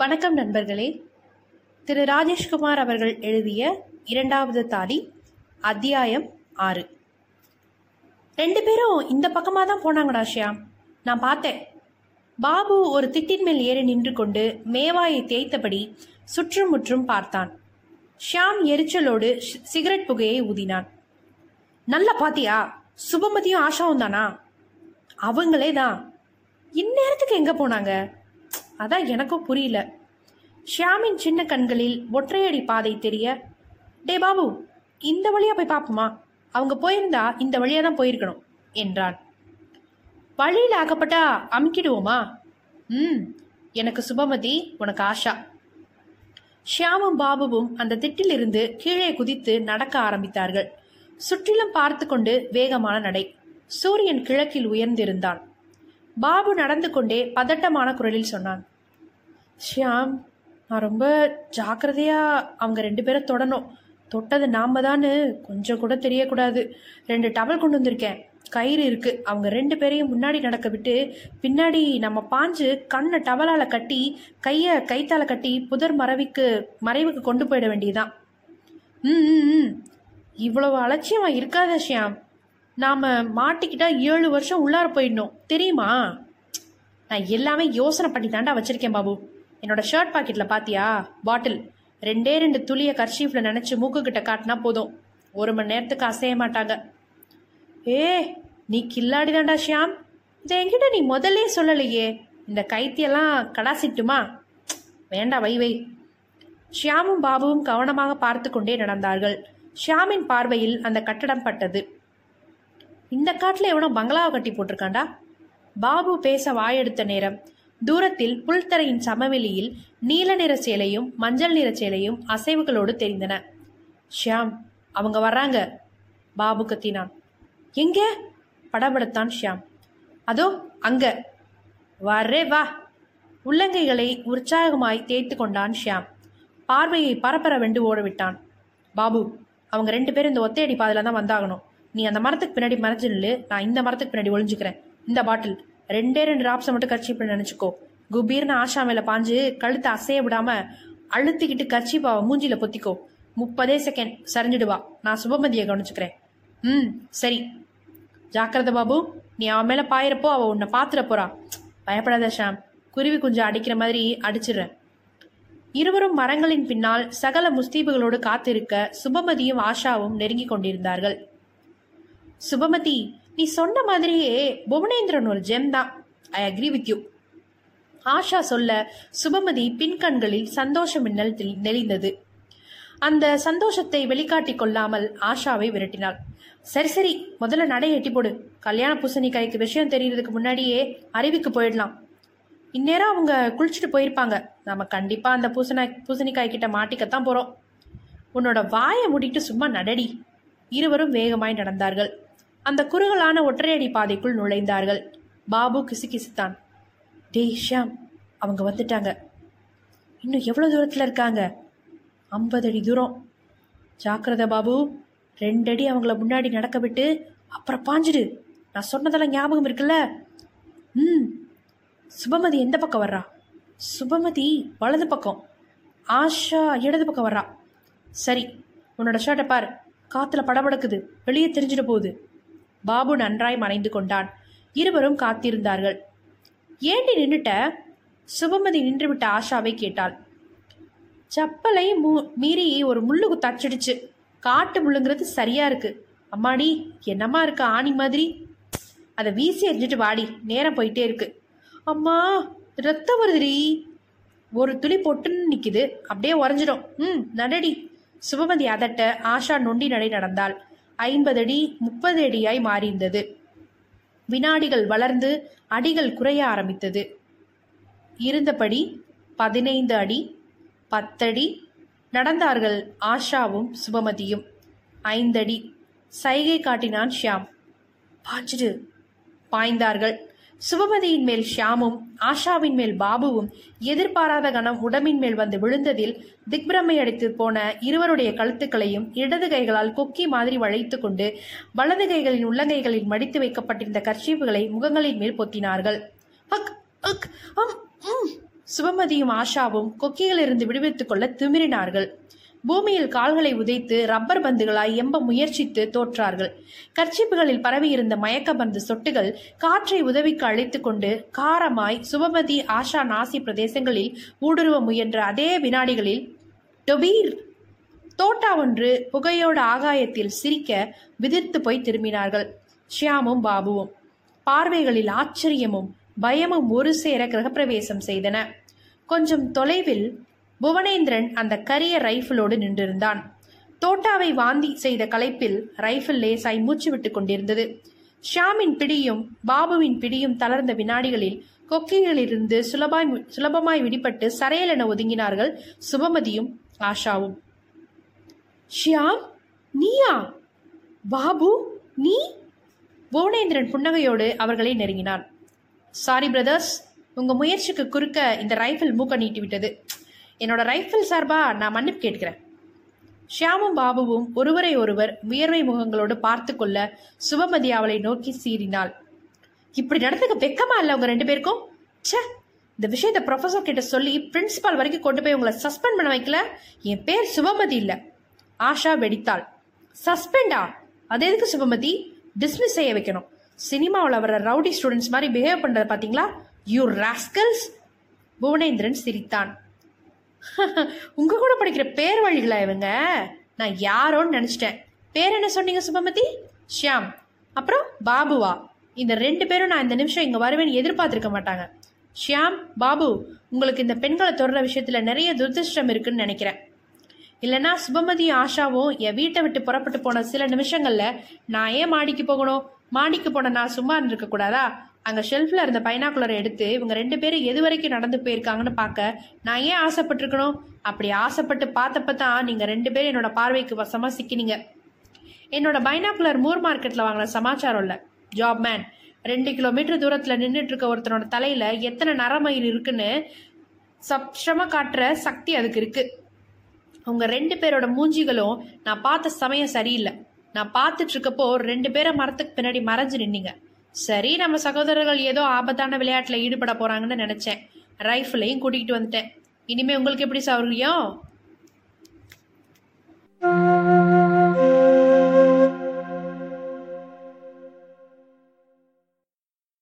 வணக்கம் நண்பர்களே. திரு ராஜேஷ்குமார் அவர்கள் எழுதிய இரண்டாவது தாலி அத்தியாயம் ஆறு. ரெண்டு பேரும் இந்த பக்கமாக தான் போனாங்கடா ஷியாம் நான் பார்த்தேன். பாபு ஒரு திட்டின் மேல் ஏறி நின்று கொண்டு மேவாயை தேய்த்தபடி சுற்றுமுற்றும் பார்த்தான். ஷியாம் எரிச்சலோடு சிகரெட் புகையை ஊதினான். நல்லா பாத்தியா? சுபமதியும் ஆஷாவும் தானா அவங்களே தான் இந்நேரத்துக்கு எங்க போனாங்க? அதான் எனக்கும் புரியல. ஷியாமின் சின்ன கண்களில் ஒற்றையடி பாதை தெரிய டே பாபு இந்த வழியா போய் பார்ப்போமா அவங்க போயிருந்தா இந்த வழியா தான் போயிருக்கணும் என்றான் வழியில் ஆக்கப்பட்டா அமுக்கிடுவோமா? ம் எனக்கு சுபமதி உனக்கு ஆஷா. ஷியாமும் பாபுவும் அந்த திட்டிலிருந்து கீழே குதித்து நடக்க ஆரம்பித்தார்கள். சுற்றிலும் பார்த்து கொண்டு வேகமான நடை. சூரியன் கிழக்கில் உயர்ந்திருந்தான். பாபு நடந்து கொண்டே பதட்டமான குரலில் சொன்னான். ஷியாம் நான் ரொம்ப ஜாக்கிரதையா அவங்க ரெண்டு பேரை தொடணும். தொட்டது நாம தான்னு கொஞ்சம் கூட தெரியக்கூடாது. ரெண்டு டவல் கொண்டு வந்திருக்கேன். கயிறு இருக்கு. அவங்க ரெண்டு பேரையும் முன்னாடி நடக்க விட்டு பின்னாடி நம்ம பாஞ்சு கண்ணை டவலால கட்டி கைய கைத்தால கட்டி புதர் மறைவுக்கு மறைவுக்கு கொண்டு போயிட வேண்டியதுதான். ம் ம், ம். இவ்வளவு அலட்சியமா இருக்காத ஷியாம். நாம் மாட்டிக்கிட்டால் ஏழு வருஷம் உள்ளார போயிடணும். தெரியுமா? நான் எல்லாமே யோசனை பண்ணி தாண்டா வச்சுருக்கேன் பாபு. என்னோட ஷர்ட் பாக்கெட்டில் பாத்தியா? பாட்டில் ரெண்டே ரெண்டு துளியை கர்ஷீஃபில் நினச்சி மூக்கு கிட்ட காட்டினா போதும். ஒரு மணி நேரத்துக்கு அசைய மாட்டாங்க. ஏ நீ கில்லாடி தாண்டா ஷியாம். இதை என்கிட்ட நீ முதல்லே சொல்லலையே. இந்த கைத்தியெல்லாம் கடாசிட்டுமா? வேண்டா வை வை. ஷியாமும் பாபுவும் கவனமாக பார்த்து கொண்டே நடந்தார்கள். ஷியாமின் பார்வையில் அந்த கட்டடம் பட்டது. இந்த காட்டில் எவனோ பங்களாவை கட்டி போட்டிருக்காண்டா பாபு பேச வாயெடுத்த நேரம். தூரத்தில் புல்தரையின் சமவெளியில் நீல நிற சேலையும் மஞ்சள் நிற சேலையும் அசைவுகளோடு தெரிந்தன. ஷியாம் அவங்க வர்றாங்க. பாபு கத்தினான். எங்க? படபடத்தான் ஷியாம். அதோ அங்க. வரே வா. உள்ளங்கைகளை உற்சாகமாய் தேய்த்து கொண்டான் ஷியாம். பார்வையை பரபரவென்று ஓடவிட்டான். பாபு அவங்க ரெண்டு பேரும் இந்த ஒத்தையடி பாதையில தான் வந்தாகணும். நீ அந்த மரத்துக்கு பின்னாடி மறைஞ்சு நில்லு. நான் இந்த மரத்துக்கு பின்னாடி ஒளிஞ்சுக்கிறேன். இந்த பாட்டில். ரெண்டே ரெண்டு ராப்ஸை மட்டும் கர்ச்சிப்பை நினைச்சுக்கோ. குபீர்னு ஆஷா மேல பாஞ்சு கழுத்தை அசைய விடாம அழுத்திக்கிட்டு கர்ச்சிப்பாவை மூஞ்சில பொத்திக்கோ. முப்பதே செகண்ட். சரிஞ்சிடுவா நான் சுபமதியை கவனிச்சுக்கிறேன். ம் சரி. ஜாக்கிரத பாபு. நீ அவன் மேல பாயிரப்போ அவ உன்னை பாத்துட போறா. பயப்படாத ஷாம். குருவி குஞ்சு அடிக்கிற மாதிரி அடிச்சிடுறேன் இருவரும் மரங்களின் பின்னால் சகல முஸ்தீபுகளோடு காத்திருக்க சுபமதியும் ஆஷாவும் நெருங்கி கொண்டிருந்தார்கள். சுபமதி நீ சொன்ன மாதிரியே புவனேந்திரன் ஒரு ஜெம் தான். I agree with you Asha சொல்ல சுபமதி பின்கண்களில் சந்தோஷ மின்னல் நெளிந்தது. அந்த சந்தோஷத்தை வெளிக்காட்டிக் கொள்ளாமல் ஆஷாவை விரட்டினாள். சரி சரி முதல்ல நடை எட்டி போடு. கல்யாண பூசணிக்காய்க்கு விஷயம் தெரியறதுக்கு முன்னாடியே அறிவிக்கு போயிடலாம். இந்நேரம் அவங்க குளிச்சுட்டு போயிருப்பாங்க. நாம கண்டிப்பா அந்த பூசணி பூசணிக்காய் கிட்ட மாட்டிக்கத்தான் போறோம். உன்னோட வாயை முடிட்டு சும்மா நடடி. இருவரும் வேகமாய் நடந்தார்கள். அந்த குறுகலான ஒற்றையடி பாதைக்குள் நுழைந்தார்கள். பாபு கிசுகிசுத்தான். டே ஷியாம் அவங்க வந்துட்டாங்க. இன்னும் எவ்வளோ தூரத்தில் இருக்காங்க? ஐம்பது அடி தூரம். ஜாக்கிரதை பாபு. ரெண்டடி அவங்கள முன்னாடி நடக்க விட்டு அப்புறம் பாஞ்சிடு. நான் சொன்னதெல்லாம் ஞாபகம் இருக்குல்ல? ம். சுபமதி எந்த பக்கம் வர்றா? சுபமதி வலது பக்கம். ஆஷா இடது பக்கம் வர்றா. சரி உன்னோட ஷர்ட்டை பார். காற்றுல படபடக்குது. வெளியே தெரிஞ்சிட போகுது. பாபு நன்றாய் மறைந்து கொண்டான். இருவரும் காத்திருந்தார்கள். ஏண்டி நின்றுட்ட சுபமதி நின்றுவிட்ட ஆஷாவை கேட்டாள். சப்பலை மூ- மீறி ஒரு முள்ளுக்கு தச்சிடுச்சு காட்டு முள்ளுங்கிறது சரியா இருக்கு. அம்மாடி என்னம்மா இருக்கு ஆணி மாதிரி? அதை வீசி எறிஞ்சிட்டு வாடி நேரம் போயிட்டே இருக்கு. அம்மா ரத்தம் வருதுடி. ஒரு துளி பொட்டுன்னு நிக்குது அப்படியே உறைஞ்சிடும். ம் நடடி. சுபமதி அதட்ட ஆஷா நொண்டி நடை நடந்தாள். ஐம்பது அடி முப்பது அடியாய் மாறியிருந்தது வினாடிகள் வளர்ந்து அடிகள் குறைய ஆரம்பித்தது. இருந்தபடி பதினைந்து அடி பத்தடி நடந்தார்கள் ஆஷாவும் சுபமதியும். ஐந்தடி சைகை காட்டினான் ஷியாம். பாஞ்சிடு பாய்ந்தார்கள். சுபமதியின் மேல் ஷியாமும் ஆஷாவின் மேல் பாபுவும் எதிர்பாராத கணம் உடம்பின் மேல் வந்து விழுந்ததில் திக்பிரமை அடித்து போன இருவருடைய கழுத்துக்களையும் இடது கைகளால் கொக்கி மாதிரி வளைத்து கொண்டு வலது கைகளின் உள்ளங்கைகளில் மடித்து வைக்கப்பட்டிருந்த கர்ஷீப்புகளை முகங்களின் மேல் பொத்தினார்கள். அக் அக் அம் உம். சுபமதியும் ஆஷாவும் கொக்கிகளிலிருந்து விடுவித்துக் கொள்ள திமிரினார்கள். பூமியில் கால்களை உதைத்து ரப்பர் பந்துகளாய் எம்ப முயற்சித்து தோற்றார்கள். கர்ச்சிப்புகளில் பரவியிருந்த மயக்க பந்து சொட்டுகள் காற்றை உதவிக்கு அழைத்துக் கொண்டு காரமாய் சுபமதி ஆஷா நாசி பிரதேசங்களில் ஊடுருவ முயன்ற அதே வினாடிகளில் டொபீர் தோட்டா ஒன்று புகையோட ஆகாயத்தில் சிரிக்க விதிர்த்து போய் திரும்பினார்கள். ஷியாமும் பாபுவும். பார்வைகளில் ஆச்சரியமும் பயமும் ஒரு சேர கிரகப்பிரவேசம் செய்தன. கொஞ்சம் தொலைவில் புவனேந்திரன் அந்த கரிய ரைஃபிளோடு நின்றிருந்தான். தோட்டாவை வாந்தி செய்த களைப்பில் ரைஃபிள் லேசாய் மூச்சு விட்டு கொண்டிருந்தது. ஷியாமின் பிடியும் பாபுவின் பிடியும் தளர்ந்த வினாடிகளில் கொக்கிகளிலிருந்து சுலபாய் சுலபமாய் விடுபட்டு சரையலென ஒதுங்கினார்கள் சுபமதியும் ஆஷாவும். ஷியாம் நீயா? பாபு நீ? புவனேந்திரன் புன்னகையோடு அவர்களை நெருங்கினான். சாரி பிரதர்ஸ் உங்க முயற்சிக்கு குறுக்க இந்த ரைஃபிள் மூக்க நீட்டி விட்டது என்னோட ரைஃபிள் சார்பா நான் மன்னிப்பு கேட்கிறேன் ஷியாமும் பாபுவும் ஒருவரை ஒருவர் வியர்வை முகங்களோடு பார்த்து கொள்ள சுபமதி அவளை நோக்கி சீறினாள். இப்படி நடந்துக்க வெக்கமா இல்லை உங்க ரெண்டு பேருக்கும்? ச்சே இந்த விஷயத்தை ப்ரொஃபஸர் கிட்ட சொல்லி பிரின்சிபால் வரைக்கும் கொண்டு போய் உங்களை சஸ்பெண்ட் பண்ண வைக்கல? என் பேர் சுபமதி இல்லை. ஆஷா வெடித்தாள். சஸ்பெண்டா அது எதுக்கு சுபமதி? டிஸ்மிஸ் செய்ய வைக்கணும். சினிமாவில் வர ரவுடி ஸ்டூடெண்ட்ஸ் மாதிரி பிஹேவ் பண்ணுறத பார்த்தீங்களா? யூ ராஸ்கல்ஸ் புவனேந்திரன் சிரித்தான். உங்க கூட படிக்கிற பேர் வழிகளா இவங்க? நான் யாரோன்னு நினைச்சிட்டேன். பேர் என்ன சொன்னீங்க சுபமதி ஷியாம். அப்புறம் பாபுவா. இந்த ரெண்டு பேரும் நான் இந்த நிமிஷம் இங்க வருவேன்னு எதிர்பார்த்திருக்க மாட்டாங்க. ஷியாம் பாபு உங்களுக்கு இந்த பெண்களை தொடர விஷயத்துல நிறைய துர்திருஷ்டம் இருக்குன்னு நினைக்கிறேன். இல்லைன்னா சுபமதியும் ஆஷாவும் என் வீட்டை விட்டு புறப்பட்டு போன சில நிமிஷங்கள்ல நான் ஏன் மாடிக்கு போகணும்? மாடிக்கு போன நான் சும்மா இருந்திருக்க கூடாதா? அங்க ஷெல்ஃப்ல இருந்த பைனாக்குலரை எடுத்து இவங்க ரெண்டு பேரும் எது வரைக்கும் நடந்து போயிருக்காங்கன்னு பார்க்க நான் ஏன் ஆசைப்பட்டிருக்கணும்? அப்படி ஆசைப்பட்டு பார்த்தப்ப தான் நீங்க ரெண்டு பேரும் என்னோட பார்வைக்கு வசமா சிக்கினீங்க. என்னோட பைனாக்குலர் மூர் மார்க்கெட்ல வாங்கின சமாச்சாரம் இல்லை. ஜாப் மேன் ரெண்டு கிலோமீட்டர் தூரத்துல நின்றுட்டு இருக்க ஒருத்தனோட தலையில எத்தனை நரமயில் இருக்குன்னு சப்ஷமா காட்டுற சக்தி அதுக்கு இருக்கு. அவங்க ரெண்டு பேரோட மூஞ்சிகளும் நான் பார்த்த சமயம் சரியில்லை. நான் பார்த்துட்டு இருக்கப்போ ரெண்டு பேரை மரத்துக்கு பின்னாடி மறைஞ்சு நின்னீங்க. சரி நம்ம சகோதரர்கள் ஏதோ ஆபத்தான விளையாட்டில் ஈடுபட போறாங்கன்னு நினைச்சேன். ரைஃபிளையும் கூட்டிகிட்டு வந்துட்டேன். இனிமே உங்களுக்கு எப்படி சௌரியம்